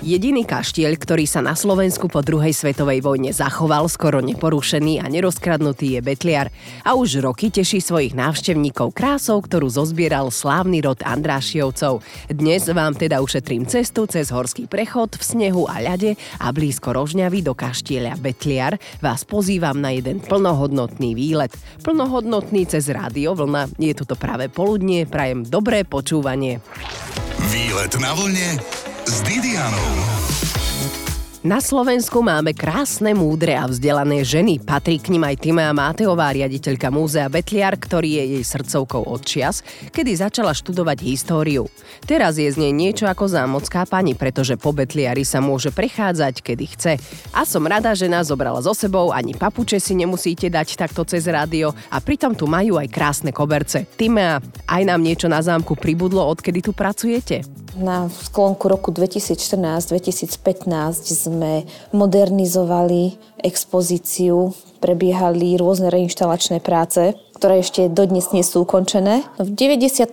Jediný kaštieľ, ktorý sa na Slovensku po druhej svetovej vojne zachoval skoro neporušený a nerozkradnutý je Betliar a už roky teší svojich návštevníkov krásou, ktorú zozbieral slávny rod Andrášiovcov. Dnes vám teda ušetrím cestu cez horský prechod v snehu a ľade a blízko Rožňavy do kaštieľa Betliar vás pozývam na jeden plnohodnotný výlet. Plnohodnotný cez rádio vlna. Je tu to práve poludnie, prajem dobré počúvanie. Výlet na vlne s Didianou. Na Slovensku máme krásne, múdre a vzdelané ženy. Patrí k nim aj Timea Máteová, riaditeľka Múzea Betliar, ktorý je jej srdcovkou od čias, kedy začala študovať históriu. Teraz je z nej niečo ako zámocká pani, pretože po Betliari sa môže prechádzať, kedy chce. A som rada, že nás zobrala so sebou, ani papuče si nemusíte dať takto cez rádio a pritom tu majú aj krásne koberce. Timea, aj nám niečo na zámku pribudlo, odkedy tu pracujete? Na sklonku roku 2014-2015 sme modernizovali expozíciu, prebiehali rôzne reinštalačné práce ktoré ešte dodnes nie sú ukončené. V 94.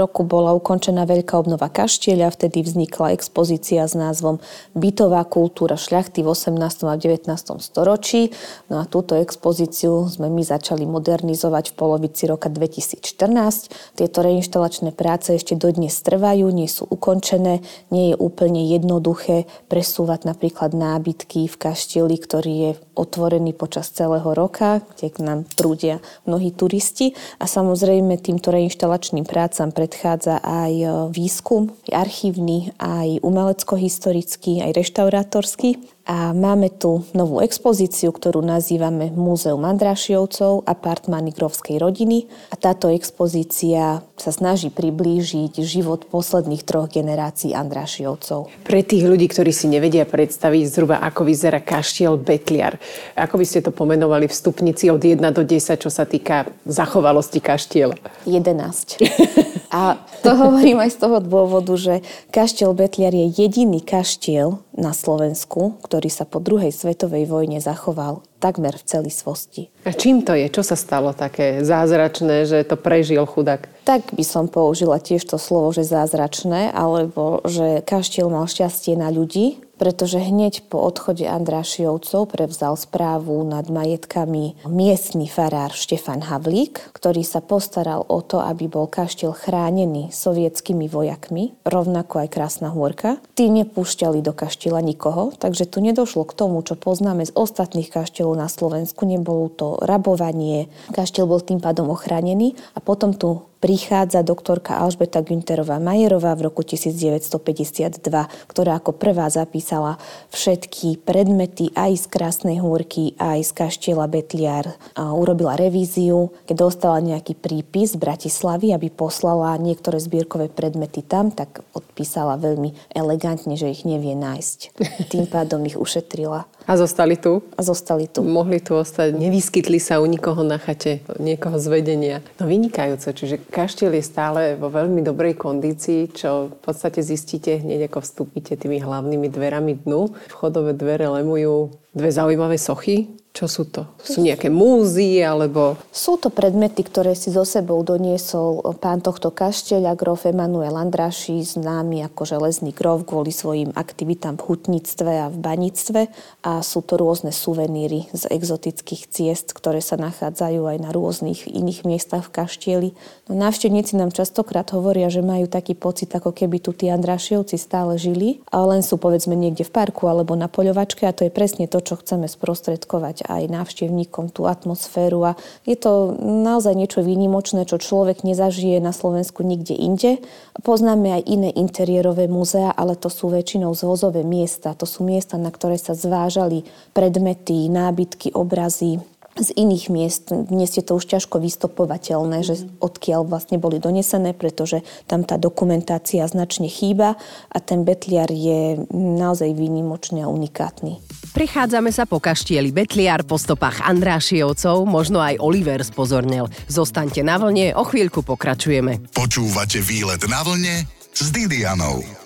roku bola ukončená veľká obnova kaštieľa, vtedy vznikla expozícia s názvom Bytová kultúra šľachty v 18. a 19. storočí. No a túto expozíciu sme my začali modernizovať v polovici roka 2014. Tieto reinštalačné práce ešte dodnes trvajú, nie sú ukončené, nie je úplne jednoduché presúvať napríklad nábytky v kaštieli, ktorý je otvorený počas celého roka, kde k nám prúdia mnohí turisti a samozrejme týmto reinštalačným prácam predchádza aj e, výskum, archívny, aj umelecko-historický, aj reštaurátorský. A máme tu novú expozíciu, ktorú nazývame Múzeum Andrášiovcov, apartmány Grovskej rodiny. A táto expozícia sa snaží priblížiť život posledných troch generácií Andrášiovcov. Pre tých ľudí, ktorí si nevedia predstaviť zhruba, ako vyzerá kaštiel Betliar, ako by ste to pomenovali v stupnici od 1 do 10, čo sa týka zachovalosti kaštiela? 11. A to hovorím aj z toho dôvodu, že kaštiel Betliar je jediný kaštiel na Slovensku, ktorý sa po druhej svetovej vojne zachoval takmer v celistvosti. A čím to je? Čo sa stalo také zázračné, že to prežil chudák? Tak by som použila tiež to slovo, že zázračné, alebo že kaštiel mal šťastie na ľudí, pretože hneď po odchode Andrášiovcov prevzal správu nad majetkami miestny farár Štefan Havlík, ktorý sa postaral o to, aby bol kaštiel chránený sovietskými vojakmi, rovnako aj Krásna hôrka. Tí nepúšťali do kaštieľa nikoho, takže tu nedošlo k tomu, čo poznáme z ostatných kaštieľov na Slovensku. Nebolo to rabovanie, kaštiel bol tým pádom ochránený a potom tu prichádza doktorka Alžbeta Günterová Majerová v roku 1952, ktorá ako prvá zapísala všetky predmety aj z Krásnej húrky, aj z kaštieľa Betliar. A urobila revíziu, keď dostala nejaký prípis z Bratislavy, aby poslala niektoré zbierkové predmety tam, tak odpísala veľmi elegantne, že ich nevie nájsť. Tým pádom ich ušetrila. A zostali tu? A zostali tu. Mohli tu ostať. Nevyskytli sa u nikoho na chate, niekoho z vedenia. No vynikajúce, čiže kaštiel je stále vo veľmi dobrej kondícii, čo v podstate zistíte hneď ako vstúpite tými hlavnými dverami dnu. Vchodové dvere lemujú dve zaujímavé sochy čo sú to? Sú nejaké múzy alebo... Sú to predmety, ktoré si so sebou doniesol pán tohto kaštieľa, grof Emanuel Andraši, známy ako železný grof kvôli svojim aktivitám v hutníctve a v baníctve. A sú to rôzne suveníry z exotických ciest, ktoré sa nachádzajú aj na rôznych iných miestach v kaštieli. No, návštevníci nám častokrát hovoria, že majú taký pocit, ako keby tu tí Andrašiovci stále žili, ale len sú povedzme niekde v parku alebo na poľovačke a to je presne to, čo chceme sprostredkovať aj návštevníkom tú atmosféru a je to naozaj niečo výnimočné, čo človek nezažije na Slovensku nikde inde. Poznáme aj iné interiérové múzea, ale to sú väčšinou zvozové miesta. To sú miesta, na ktoré sa zvážali predmety, nábytky, obrazy, z iných miest. Dnes je to už ťažko vystopovateľné, že odkiaľ vlastne boli donesené, pretože tam tá dokumentácia značne chýba a ten Betliar je naozaj výnimočný a unikátny. Prichádzame sa po kaštieli Betliar po stopách Andrášiovcov, možno aj Oliver spozornil. Zostaňte na vlne, o chvíľku pokračujeme. Počúvate výlet na vlne s Didianou.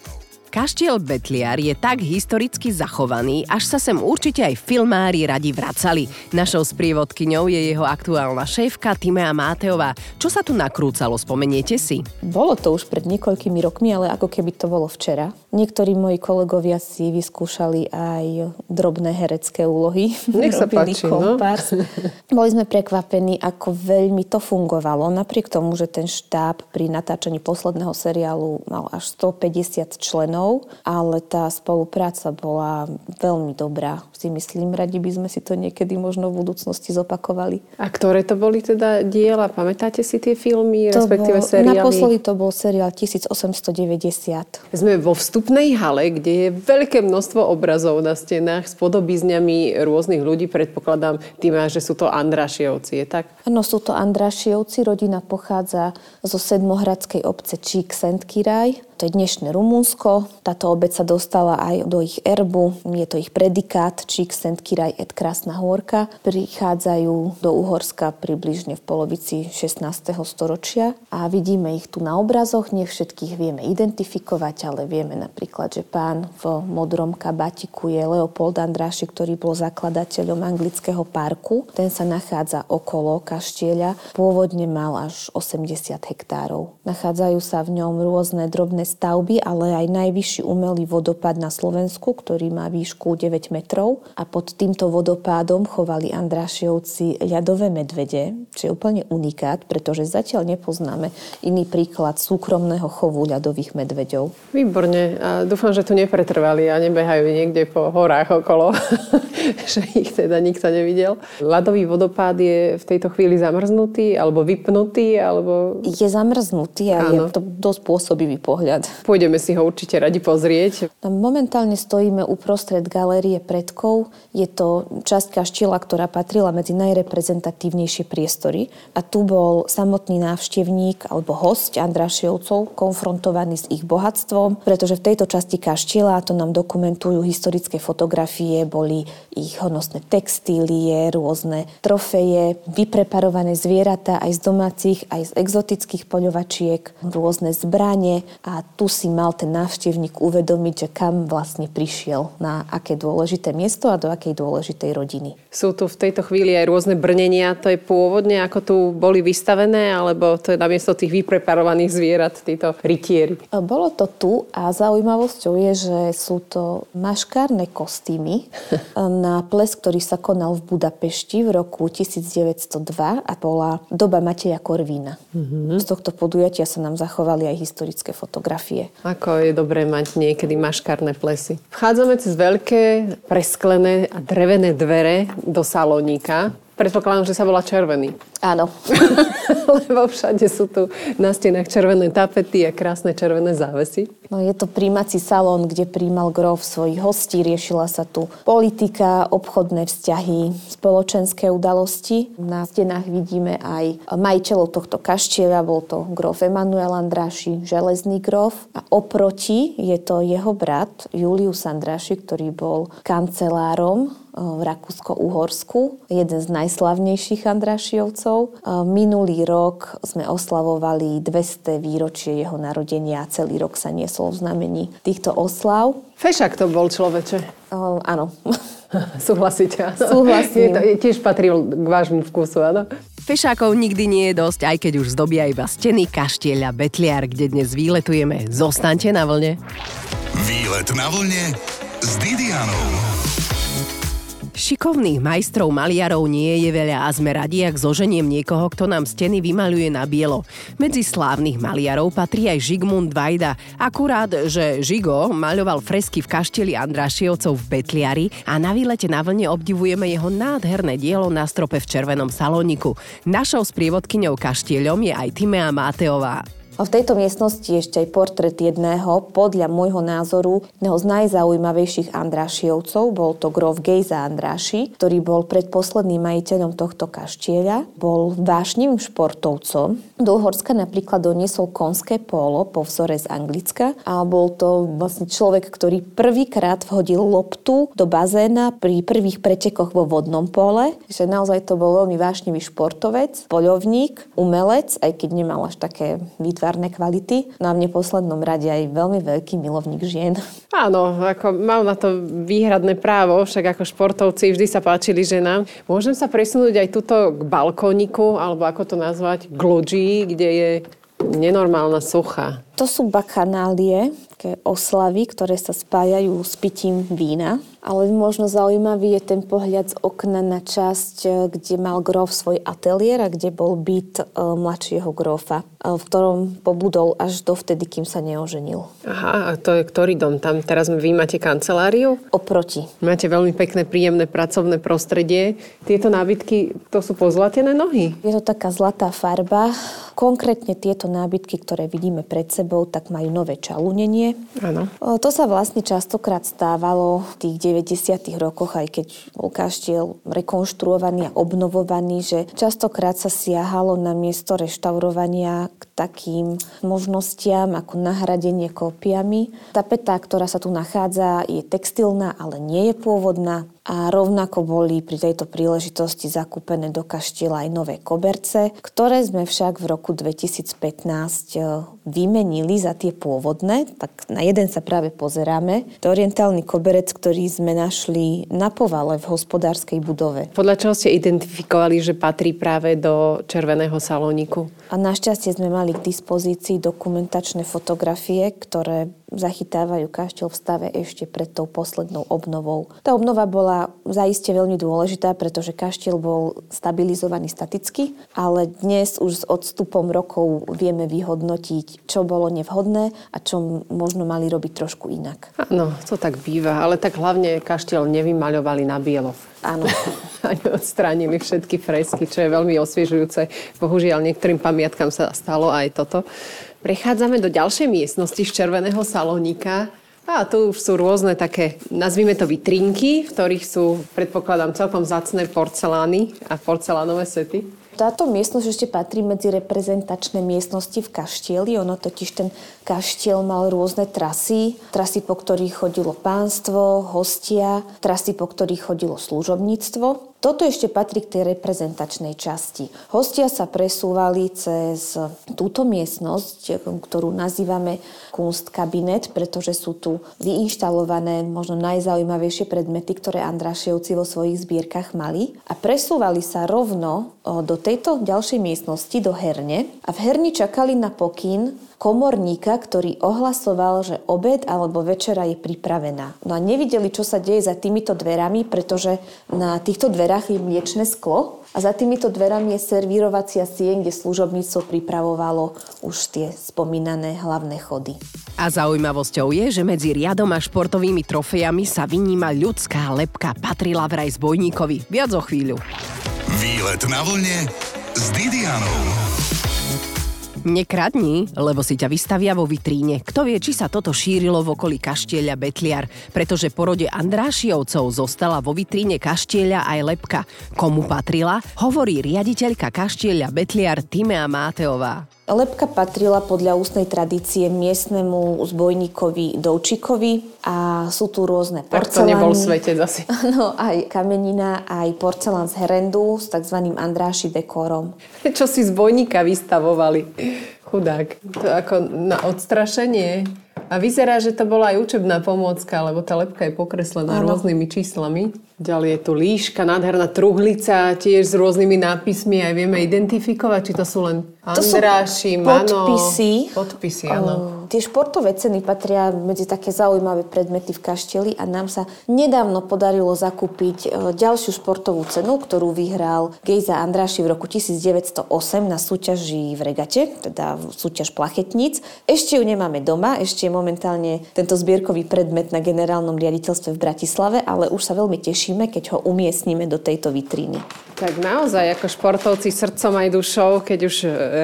Kaštiel Betliar je tak historicky zachovaný, až sa sem určite aj filmári radi vracali. Našou sprievodkyňou je jeho aktuálna šéfka Timea Máteová. Čo sa tu nakrúcalo, spomeniete si? Bolo to už pred niekoľkými rokmi, ale ako keby to bolo včera. Niektorí moji kolegovia si vyskúšali aj drobné herecké úlohy. Nech sa páči, no. Boli sme prekvapení, ako veľmi to fungovalo. Napriek tomu, že ten štáb pri natáčaní posledného seriálu mal až 150 členov, ale tá spolupráca bola veľmi dobrá. Si myslím, radi by sme si to niekedy možno v budúcnosti zopakovali. A ktoré to boli teda diela? Pamätáte si tie filmy, to respektíve bol, seriály? Naposledy to bol seriál 1890. Sme vo vstupnej hale, kde je veľké množstvo obrazov na stenách s podobizňami rôznych ľudí. Predpokladám, tým, že sú to Andrašievci, je tak? Áno, sú to Andrašievci. Rodina pochádza zo sedmohradskej obce Čík Sentkiraj to je dnešné Rumunsko. Táto obec sa dostala aj do ich erbu. Je to ich predikát Čík Sent Kiraj et Krásna Hôrka. Prichádzajú do Uhorska približne v polovici 16. storočia a vidíme ich tu na obrazoch. Nie všetkých vieme identifikovať, ale vieme napríklad, že pán v modrom kabatiku je Leopold Andráši, ktorý bol zakladateľom anglického parku. Ten sa nachádza okolo kaštieľa. Pôvodne mal až 80 hektárov. Nachádzajú sa v ňom rôzne drobné stavby, ale aj najvyšší umelý vodopád na Slovensku, ktorý má výšku 9 metrov. A pod týmto vodopádom chovali Andrášiovci ľadové medvede, čo je úplne unikát, pretože zatiaľ nepoznáme iný príklad súkromného chovu ľadových medveďov. Výborne. A dúfam, že tu nepretrvali a nebehajú niekde po horách okolo, že ich teda nikto nevidel. Ľadový vodopád je v tejto chvíli zamrznutý alebo vypnutý? Alebo... Je zamrznutý a Áno. je to dosť pôsobivý pohľad pohľad. Pôjdeme si ho určite radi pozrieť. Momentálne stojíme uprostred galérie predkov. Je to časť kaštieľa, ktorá patrila medzi najreprezentatívnejšie priestory. A tu bol samotný návštevník alebo host Andrašiovcov konfrontovaný s ich bohatstvom, pretože v tejto časti kaštieľa, to nám dokumentujú historické fotografie, boli ich honosné textílie, rôzne trofeje, vypreparované zvieratá aj z domácich, aj z exotických poľovačiek, rôzne zbranie a tu si mal ten návštevník uvedomiť, že kam vlastne prišiel, na aké dôležité miesto a do akej dôležitej rodiny. Sú tu v tejto chvíli aj rôzne brnenia, to je pôvodne, ako tu boli vystavené, alebo to je namiesto tých vypreparovaných zvierat, títo rytieri? Bolo to tu a zaujímavosťou je, že sú to maškárne kostýmy na ples, ktorý sa konal v Budapešti v roku 1902 a bola doba Mateja Korvína. Mm-hmm. Z tohto podujatia sa nám zachovali aj historické fotografie. Ako je dobré mať niekedy maškárne plesy. Vchádzame cez veľké presklené a drevené dvere do salónika. Predpokladám, že sa volá Červený. Áno. Lebo všade sú tu na stenách červené tapety a krásne červené závesy. No, je to príjmací salón, kde príjmal grof svojich hostí. Riešila sa tu politika, obchodné vzťahy, spoločenské udalosti. Na stenách vidíme aj majiteľov tohto kaštieľa. Bol to grof Emanuel Andráši, železný grof. A oproti je to jeho brat Julius Andráši, ktorý bol kancelárom v Rakúsko-Uhorsku, jeden z najslavnejších Andrašiovcov. Minulý rok sme oslavovali 200 výročie jeho narodenia a celý rok sa niesol v znamení týchto oslav. Fešak to bol človeče. Uh, áno. Súhlasíte? Súhlasím. Je to, je, tiež patril k vášmu vkusu, áno? Fešákov nikdy nie je dosť, aj keď už zdobia iba steny kaštieľa Betliar, kde dnes výletujeme. Zostaňte na vlne. Výlet na vlne s Didianou. Šikovných majstrov maliarov nie je veľa a sme radi, ak zoženiem niekoho, kto nám steny vymaluje na bielo. Medzi slávnych maliarov patrí aj Žigmund Vajda. Akurát, že Žigo maľoval fresky v kašteli Andrášievcov v Betliari a na výlete na vlne obdivujeme jeho nádherné dielo na strope v červenom salóniku. Našou sprievodkyňou kaštieľom je aj Timea Máteová. V tejto miestnosti ešte aj portrét jedného, podľa môjho názoru, jedného z najzaujímavejších Andrášiovcov. Bol to grof Gejza Andráši, ktorý bol predposledným majiteľom tohto kaštieľa. Bol vášnivým športovcom. Do Uhorska napríklad doniesol konské polo po vzore z Anglicka a bol to vlastne človek, ktorý prvýkrát vhodil loptu do bazéna pri prvých pretekoch vo vodnom pole. Že naozaj to bol veľmi vášnivý športovec, poľovník, umelec, aj keď nemal až také výtvar antikvárne kvality. No a v neposlednom rade aj veľmi veľký milovník žien. Áno, ako mal na to výhradné právo, však ako športovci vždy sa páčili ženám. Môžem sa presunúť aj tuto k balkóniku, alebo ako to nazvať, k loďii, kde je nenormálna socha. To sú bakanálie, oslavy, ktoré sa spájajú s pitím vína. Ale možno zaujímavý je ten pohľad z okna na časť, e, kde mal grof svoj ateliér a kde bol byt e, mladšieho grofa, e, v ktorom pobudol až dovtedy, kým sa neoženil. Aha, a to je ktorý dom? Tam teraz vy máte kanceláriu? Oproti. Máte veľmi pekné, príjemné pracovné prostredie. Tieto nábytky, to sú pozlatené nohy? Je to taká zlatá farba. Konkrétne tieto nábytky, ktoré vidíme pred sebou, tak majú nové čalunenie. Áno. To sa vlastne častokrát stávalo v tých 90. rokoch, aj keď bol kaštiel rekonštruovaný a obnovovaný, že častokrát sa siahalo na miesto reštaurovania k takým možnostiam ako nahradenie kópiami. Tapeta, ktorá sa tu nachádza, je textilná, ale nie je pôvodná a rovnako boli pri tejto príležitosti zakúpené do kaštiela aj nové koberce, ktoré sme však v roku 2015 e, vymenili za tie pôvodné. Tak na jeden sa práve pozeráme. To orientálny koberec, ktorý sme našli na povale v hospodárskej budove. Podľa čoho ste identifikovali, že patrí práve do červeného salóniku? A našťastie sme mali k dispozícii dokumentačné fotografie, ktoré zachytávajú kaštiel v stave ešte pred tou poslednou obnovou. Tá obnova bola zaiste veľmi dôležitá, pretože kaštiel bol stabilizovaný staticky, ale dnes už s odstupom rokov vieme vyhodnotiť, čo bolo nevhodné a čo možno mali robiť trošku inak. Áno, to tak býva, ale tak hlavne kaštiel nevymaľovali na bielo. Áno. Ani odstránili všetky fresky, čo je veľmi osviežujúce. Bohužiaľ, niektorým pamiatkám sa stalo aj toto. Prechádzame do ďalšej miestnosti z červeného salónika. A tu už sú rôzne také, nazvime to vitrinky, v ktorých sú, predpokladám, celkom zacné porcelány a porcelánové sety. Táto miestnosť ešte patrí medzi reprezentačné miestnosti v kaštieli. Ono totiž ten kaštiel mal rôzne trasy. Trasy, po ktorých chodilo pánstvo, hostia, trasy, po ktorých chodilo služobníctvo. Toto ešte patrí k tej reprezentačnej časti. Hostia sa presúvali cez túto miestnosť, ktorú nazývame Kunstkabinet, pretože sú tu vyinštalované možno najzaujímavejšie predmety, ktoré Andrašievci vo svojich zbierkach mali. A presúvali sa rovno do tejto ďalšej miestnosti, do herne. A v herni čakali na pokyn komorníka, ktorý ohlasoval, že obed alebo večera je pripravená. No a nevideli, čo sa deje za týmito dverami, pretože na týchto dverách je mliečne sklo a za týmito dverami je servírovacia sieň, kde služobníctvo pripravovalo už tie spomínané hlavné chody. A zaujímavosťou je, že medzi riadom a športovými trofejami sa vyníma ľudská lepka patrila vraj zbojníkovi. Viac o chvíľu. Výlet na vlne s Didianou. Nekradni, lebo si ťa vystavia vo vitríne. Kto vie, či sa toto šírilo v okolí kaštieľa Betliar, pretože po rode Andrášiovcov zostala vo vitríne kaštieľa aj lepka. Komu patrila? Hovorí riaditeľka kaštieľa Betliar Timea Máteová. Lepka patrila podľa ústnej tradície miestnemu zbojníkovi Doučikovi a sú tu rôzne porcelány. Tak to nebol svetec asi. No, aj kamenina, aj porcelán z Herendu s tzv. Andráši dekorom. Čo si zbojníka vystavovali? Chudák. To ako na odstrašenie. A vyzerá, že to bola aj učebná pomôcka, lebo tá lepka je pokreslená ano. rôznymi číslami. Ďalej je tu líška, nádherná truhlica, tiež s rôznymi nápismi. Aj vieme identifikovať, či to sú len Andráši, Mano. Podpisy. Podpisy, áno. Tie športové ceny patria medzi také zaujímavé predmety v kašteli a nám sa nedávno podarilo zakúpiť e, ďalšiu športovú cenu, ktorú vyhral Gejza Andráši v roku 1908 na súťaži v regate, teda súťaž plachetníc. Ešte ju nemáme doma, ešte je momentálne tento zbierkový predmet na generálnom riaditeľstve v Bratislave, ale už sa veľmi tešíme, keď ho umiestnime do tejto vitríny. Tak naozaj, ako športovci srdcom aj dušou, keď už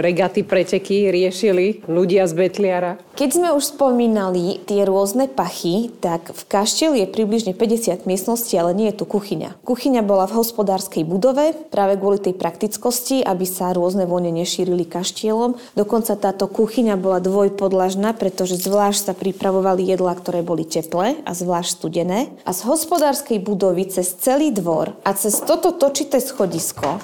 regaty, preteky riešili ľudia z Betliara. Keď sme už spomínali tie rôzne pachy, tak v kašteli je približne 50 miestností, ale nie je tu kuchyňa. Kuchyňa bola v hospodárskej budove práve kvôli tej praktickosti, aby sa rôzne vône nešírili kaštielom. Dokonca táto kuchyňa bola dvojpodlažná, pretože zvlášť sa pripravovali jedlá, ktoré boli teplé a zvlášť studené. A z hospodárskej budovy cez celý dvor a cez toto točité schod schodisko.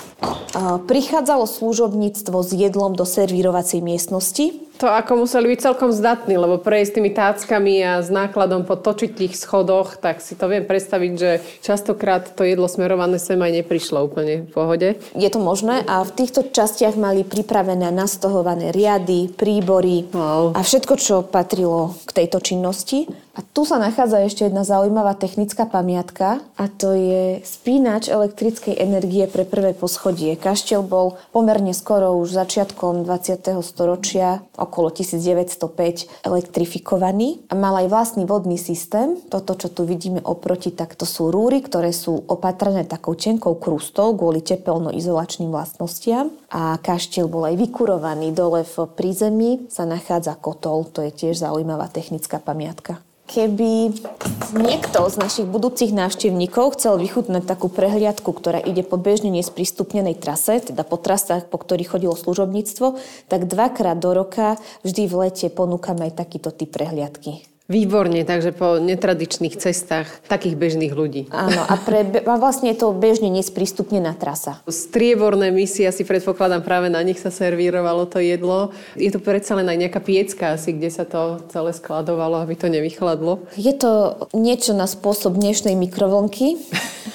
Prichádzalo služobníctvo s jedlom do servírovacej miestnosti To ako museli byť celkom zdatní, lebo prejsť tými táckami a s nákladom po točitých schodoch, tak si to viem predstaviť, že častokrát to jedlo smerované sem aj neprišlo úplne v pohode. Je to možné a v týchto častiach mali pripravené nastohované riady, príbory wow. a všetko, čo patrilo k tejto činnosti. A tu sa nachádza ešte jedna zaujímavá technická pamiatka a to je spínač elektrickej energie pre prvé poschodie. Kaštiel bol pomerne skoro už začiatkom 20. storočia, okolo 1905, elektrifikovaný a mal aj vlastný vodný systém. Toto, čo tu vidíme oproti, tak to sú rúry, ktoré sú opatrené takou tenkou krustou kvôli tepelno-izolačným vlastnostiam. A kaštiel bol aj vykurovaný. Dole v prízemí sa nachádza kotol, to je tiež zaujímavá technická pamiatka keby niekto z našich budúcich návštevníkov chcel vychutnať takú prehliadku, ktorá ide po bežne nesprístupnenej trase, teda po trasách, po ktorých chodilo služobníctvo, tak dvakrát do roka vždy v lete ponúkame aj takýto typ prehliadky. Výborne, takže po netradičných cestách takých bežných ľudí. Áno, a, pre, a vlastne je to bežne nesprístupnená trasa. Strieborné misie, asi predpokladám, práve na nich sa servírovalo to jedlo. Je to predsa len aj nejaká piecka asi, kde sa to celé skladovalo, aby to nevychladlo? Je to niečo na spôsob dnešnej mikrovlnky.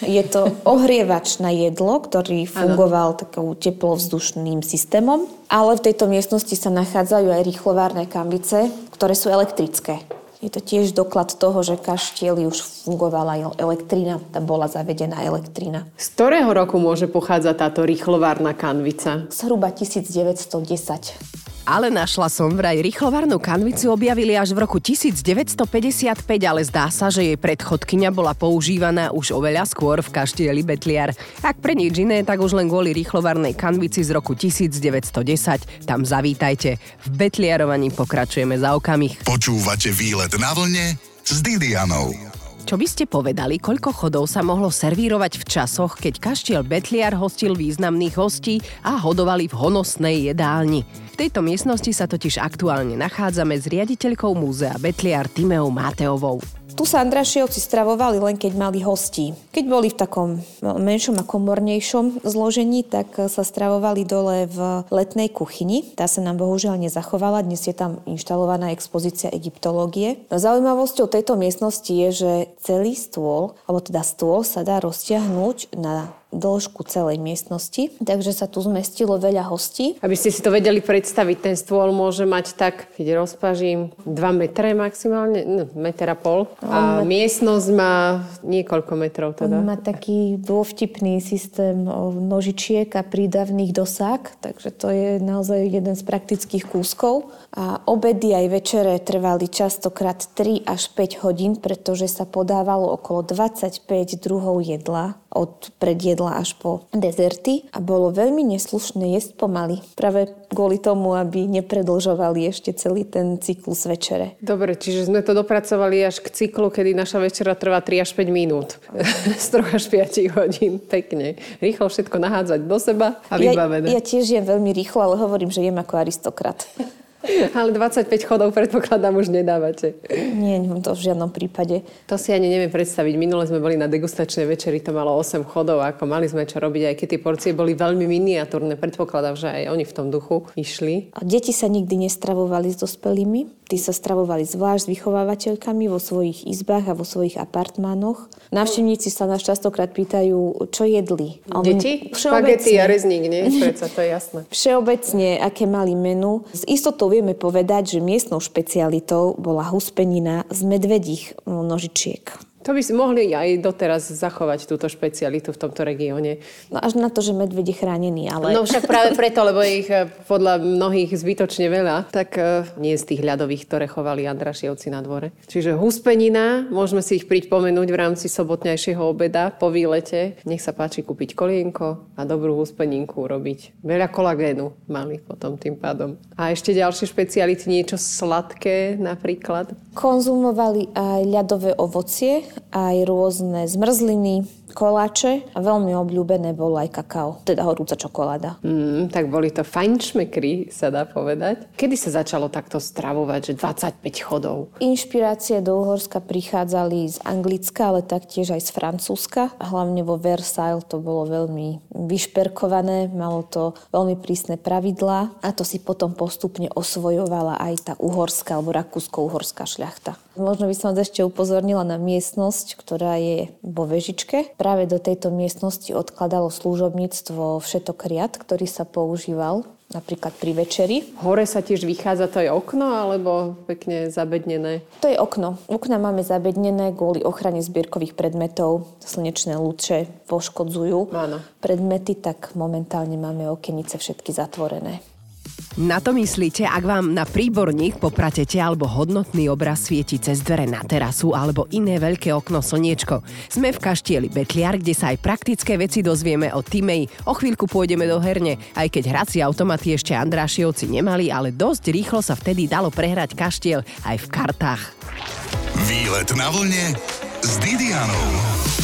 Je to ohrievač na jedlo, ktorý fungoval takou teplovzdušným systémom. Ale v tejto miestnosti sa nachádzajú aj rýchlovárne kambice, ktoré sú elektrické. Je to tiež doklad toho, že kaštieli už fungovala elektrina, tam bola zavedená elektrina. Z ktorého roku môže pochádzať táto rýchlovárna kanvica? Zhruba 1910. Ale našla som vraj rýchlovarnú kanvicu objavili až v roku 1955, ale zdá sa, že jej predchodkynia bola používaná už oveľa skôr v kaštieli Betliar. Ak pre nič iné, tak už len kvôli rýchlovarnej kanvici z roku 1910. Tam zavítajte. V Betliarovaní pokračujeme za okamih. Počúvate výlet na vlne s Didianou. Čo by ste povedali, koľko chodov sa mohlo servírovať v časoch, keď kaštiel Betliar hostil významných hostí a hodovali v honosnej jedálni? V tejto miestnosti sa totiž aktuálne nachádzame s riaditeľkou múzea Betliar Timeou Mateovou. Tu sa Andrašiovci stravovali len keď mali hostí. Keď boli v takom no, menšom a komornejšom zložení, tak sa stravovali dole v letnej kuchyni. Tá sa nám bohužiaľ nezachovala. Dnes je tam inštalovaná expozícia egyptológie. No, zaujímavosťou tejto miestnosti je, že celý stôl, alebo teda stôl sa dá roztiahnuť na dĺžku celej miestnosti, takže sa tu zmestilo veľa hostí. Aby ste si to vedeli predstaviť, ten stôl môže mať tak, keď rozpažím, 2 metre maximálne, no, meter a pol. A má... miestnosť má niekoľko metrov teda. On má taký dôvtipný systém nožičiek a prídavných dosák, takže to je naozaj jeden z praktických kúskov. A obedy aj večere trvali častokrát 3 až 5 hodín, pretože sa podávalo okolo 25 druhov jedla od predjedla až po dezerty a bolo veľmi neslušné jesť pomaly. Práve kvôli tomu, aby nepredlžovali ešte celý ten cyklus večere. Dobre, čiže sme to dopracovali až k cyklu, kedy naša večera trvá 3 až 5 minút. Z 3 až 5 hodín. Pekne. Rýchlo všetko nahádzať do seba a vybavené. Ja, ja tiež jem veľmi rýchlo, ale hovorím, že jem ako aristokrat. Ale 25 chodov predpokladám už nedávate. Nie, to v žiadnom prípade. To si ani neviem predstaviť. Minule sme boli na degustačnej večeri, to malo 8 chodov, ako mali sme čo robiť, aj keď tie porcie boli veľmi miniatúrne. Predpokladám, že aj oni v tom duchu išli. A deti sa nikdy nestravovali s dospelými. Tí sa stravovali zvlášť s vychovávateľkami vo svojich izbách a vo svojich apartmánoch. Návštevníci sa nás častokrát pýtajú, čo jedli. Deti? Špagety a rezník, nie? Prečo, to je jasné. Všeobecne, aké mali menu. S istotou vieme povedať, že miestnou špecialitou bola huspenina z medvedích nožičiek. To by si mohli aj doteraz zachovať túto špecialitu v tomto regióne. No až na to, že medveď je chránený, ale... No však práve preto, lebo ich eh, podľa mnohých zbytočne veľa, tak uh, nie z tých ľadových, ktoré chovali Andrašievci na dvore. Čiže huspenina, môžeme si ich pripomenúť v rámci sobotnejšieho obeda po výlete. Nech sa páči kúpiť kolienko a dobrú huspeninku urobiť. Veľa kolagénu mali potom tým pádom. A ešte ďalšie špeciality, niečo sladké napríklad? Konzumovali aj ľadové ovocie, aj rôzne zmrzliny, koláče a veľmi obľúbené bolo aj kakao, teda horúca čokoláda. Mm, tak boli to fajnšmekry, sa dá povedať. Kedy sa začalo takto stravovať, že 25 chodov? Inšpirácie do Uhorska prichádzali z Anglicka, ale taktiež aj z Francúzska. Hlavne vo Versailles to bolo veľmi vyšperkované, malo to veľmi prísne pravidlá a to si potom postupne osvojovala aj tá uhorská alebo rakúsko-uhorská šľachta. Možno by som vás ešte upozornila na miestnosť, ktorá je vo Vežičke. Práve do tejto miestnosti odkladalo služobníctvo všetok riad, ktorý sa používal napríklad pri večeri. Hore sa tiež vychádza, to je okno alebo pekne zabednené? To je okno. Okna máme zabednené kvôli ochrane zbierkových predmetov. Slnečné lúče poškodzujú Áno. predmety, tak momentálne máme okenice všetky zatvorené. Na to myslíte, ak vám na príborník popratete alebo hodnotný obraz svieti cez dvere na terasu alebo iné veľké okno slniečko. Sme v kaštieli Betliar, kde sa aj praktické veci dozvieme o Timej. O chvíľku pôjdeme do herne, aj keď hracie automaty ešte Andrášiovci nemali, ale dosť rýchlo sa vtedy dalo prehrať kaštiel aj v kartách. Výlet na vlne s Didianou.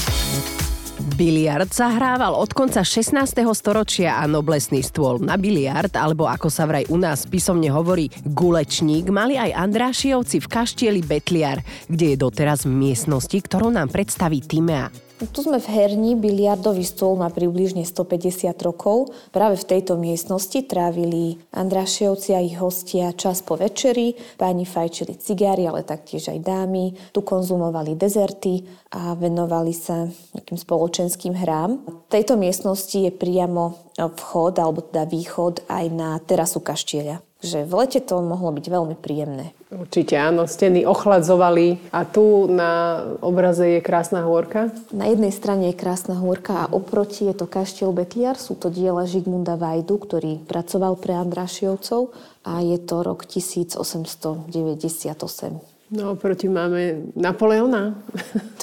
Biliard sa hrával od konca 16. storočia a noblesný stôl na biliard, alebo ako sa vraj u nás písomne hovorí gulečník, mali aj Andrášiovci v kaštieli Betliar, kde je doteraz v miestnosti, ktorú nám predstaví Timea. Tu sme v herni, biliardový stôl má približne 150 rokov. Práve v tejto miestnosti trávili Andrašiovci a ich hostia čas po večeri. Páni fajčili cigári, ale taktiež aj dámy. Tu konzumovali dezerty a venovali sa nejakým spoločenským hrám. V tejto miestnosti je priamo vchod, alebo teda východ aj na terasu kaštieľa že v lete to mohlo byť veľmi príjemné. Určite áno, steny ochladzovali a tu na obraze je krásna hôrka? Na jednej strane je krásna hôrka a oproti je to kaštiel Betliar, sú to diela Žigmunda Vajdu, ktorý pracoval pre Andrašiovcov a je to rok 1898. No, proti máme Napoleona.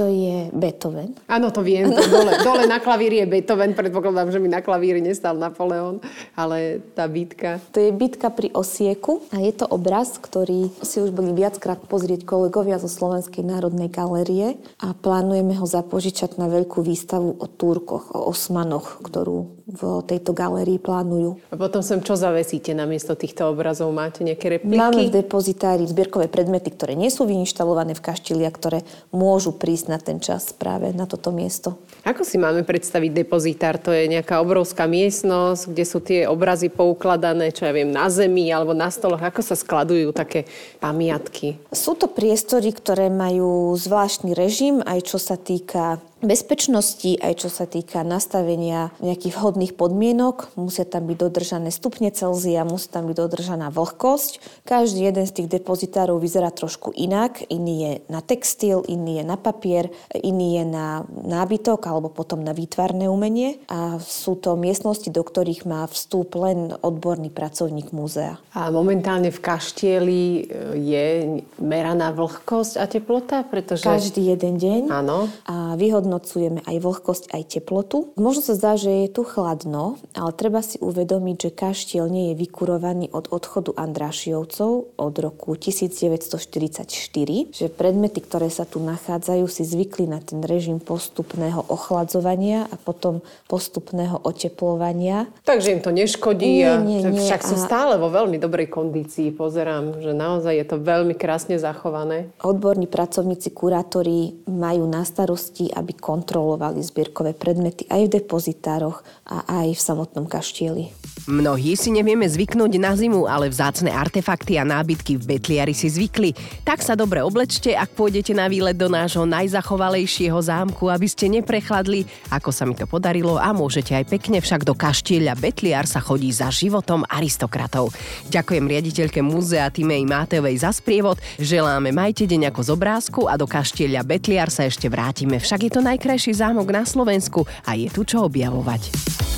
To je Beethoven. Áno, to viem. To dole, dole na klavíri je Beethoven. Predpokladám, že mi na klavíri nestal Napoleon, ale tá bitka. To je bitka pri Osieku a je to obraz, ktorý si už boli viackrát pozrieť kolegovia zo Slovenskej národnej galérie a plánujeme ho zapožičať na veľkú výstavu o Turkoch, o Osmanoch, ktorú v tejto galérii plánujú. A potom sem čo zavesíte na miesto týchto obrazov? Máte nejaké repliky? Máme v depozitári zbierkové predmety, ktoré nie sú vyinštalované v kaštili a ktoré môžu prísť na ten čas práve na toto miesto. Ako si máme predstaviť depozitár? To je nejaká obrovská miestnosť, kde sú tie obrazy poukladané, čo ja viem, na zemi alebo na stoloch. Ako sa skladujú také pamiatky? Sú to priestory, ktoré majú zvláštny režim, aj čo sa týka bezpečnosti, aj čo sa týka nastavenia nejakých vhodných podmienok. Musia tam byť dodržané stupne Celzia, musí tam byť dodržaná vlhkosť. Každý jeden z tých depozitárov vyzerá trošku inak. Iný je na textil, iný je na papier, iný je na nábytok alebo potom na výtvarné umenie. A sú to miestnosti, do ktorých má vstup len odborný pracovník múzea. A momentálne v kaštieli e, je meraná vlhkosť a teplota? Pretože... Každý jeden deň. Áno. A vyhodnú vyhodnocujeme aj vlhkosť, aj teplotu. Možno sa zdá, že je tu chladno, ale treba si uvedomiť, že kaštiel nie je vykurovaný od odchodu Andrášiovcov od roku 1944, že predmety, ktoré sa tu nachádzajú, si zvykli na ten režim postupného ochladzovania a potom postupného oteplovania. Takže im to neškodí Nie, nie, nie. však sú A- stále vo veľmi dobrej kondícii. Pozerám, že naozaj je to veľmi krásne zachované. Odborní pracovníci, kurátori majú na starosti, aby kontrolovali zbierkové predmety aj v depozitároch a aj v samotnom kaštieli. Mnohí si nevieme zvyknúť na zimu, ale vzácne artefakty a nábytky v Betliari si zvykli. Tak sa dobre oblečte, ak pôjdete na výlet do nášho najzachovalejšieho zámku, aby ste neprechladli, ako sa mi to podarilo a môžete aj pekne však do kaštieľa Betliar sa chodí za životom aristokratov. Ďakujem riaditeľke múzea Timej Máteovej za sprievod, želáme majte deň ako z obrázku a do kaštieľa Betliar sa ešte vrátime. Však je to najkrajší zámok na Slovensku a je tu čo objavovať.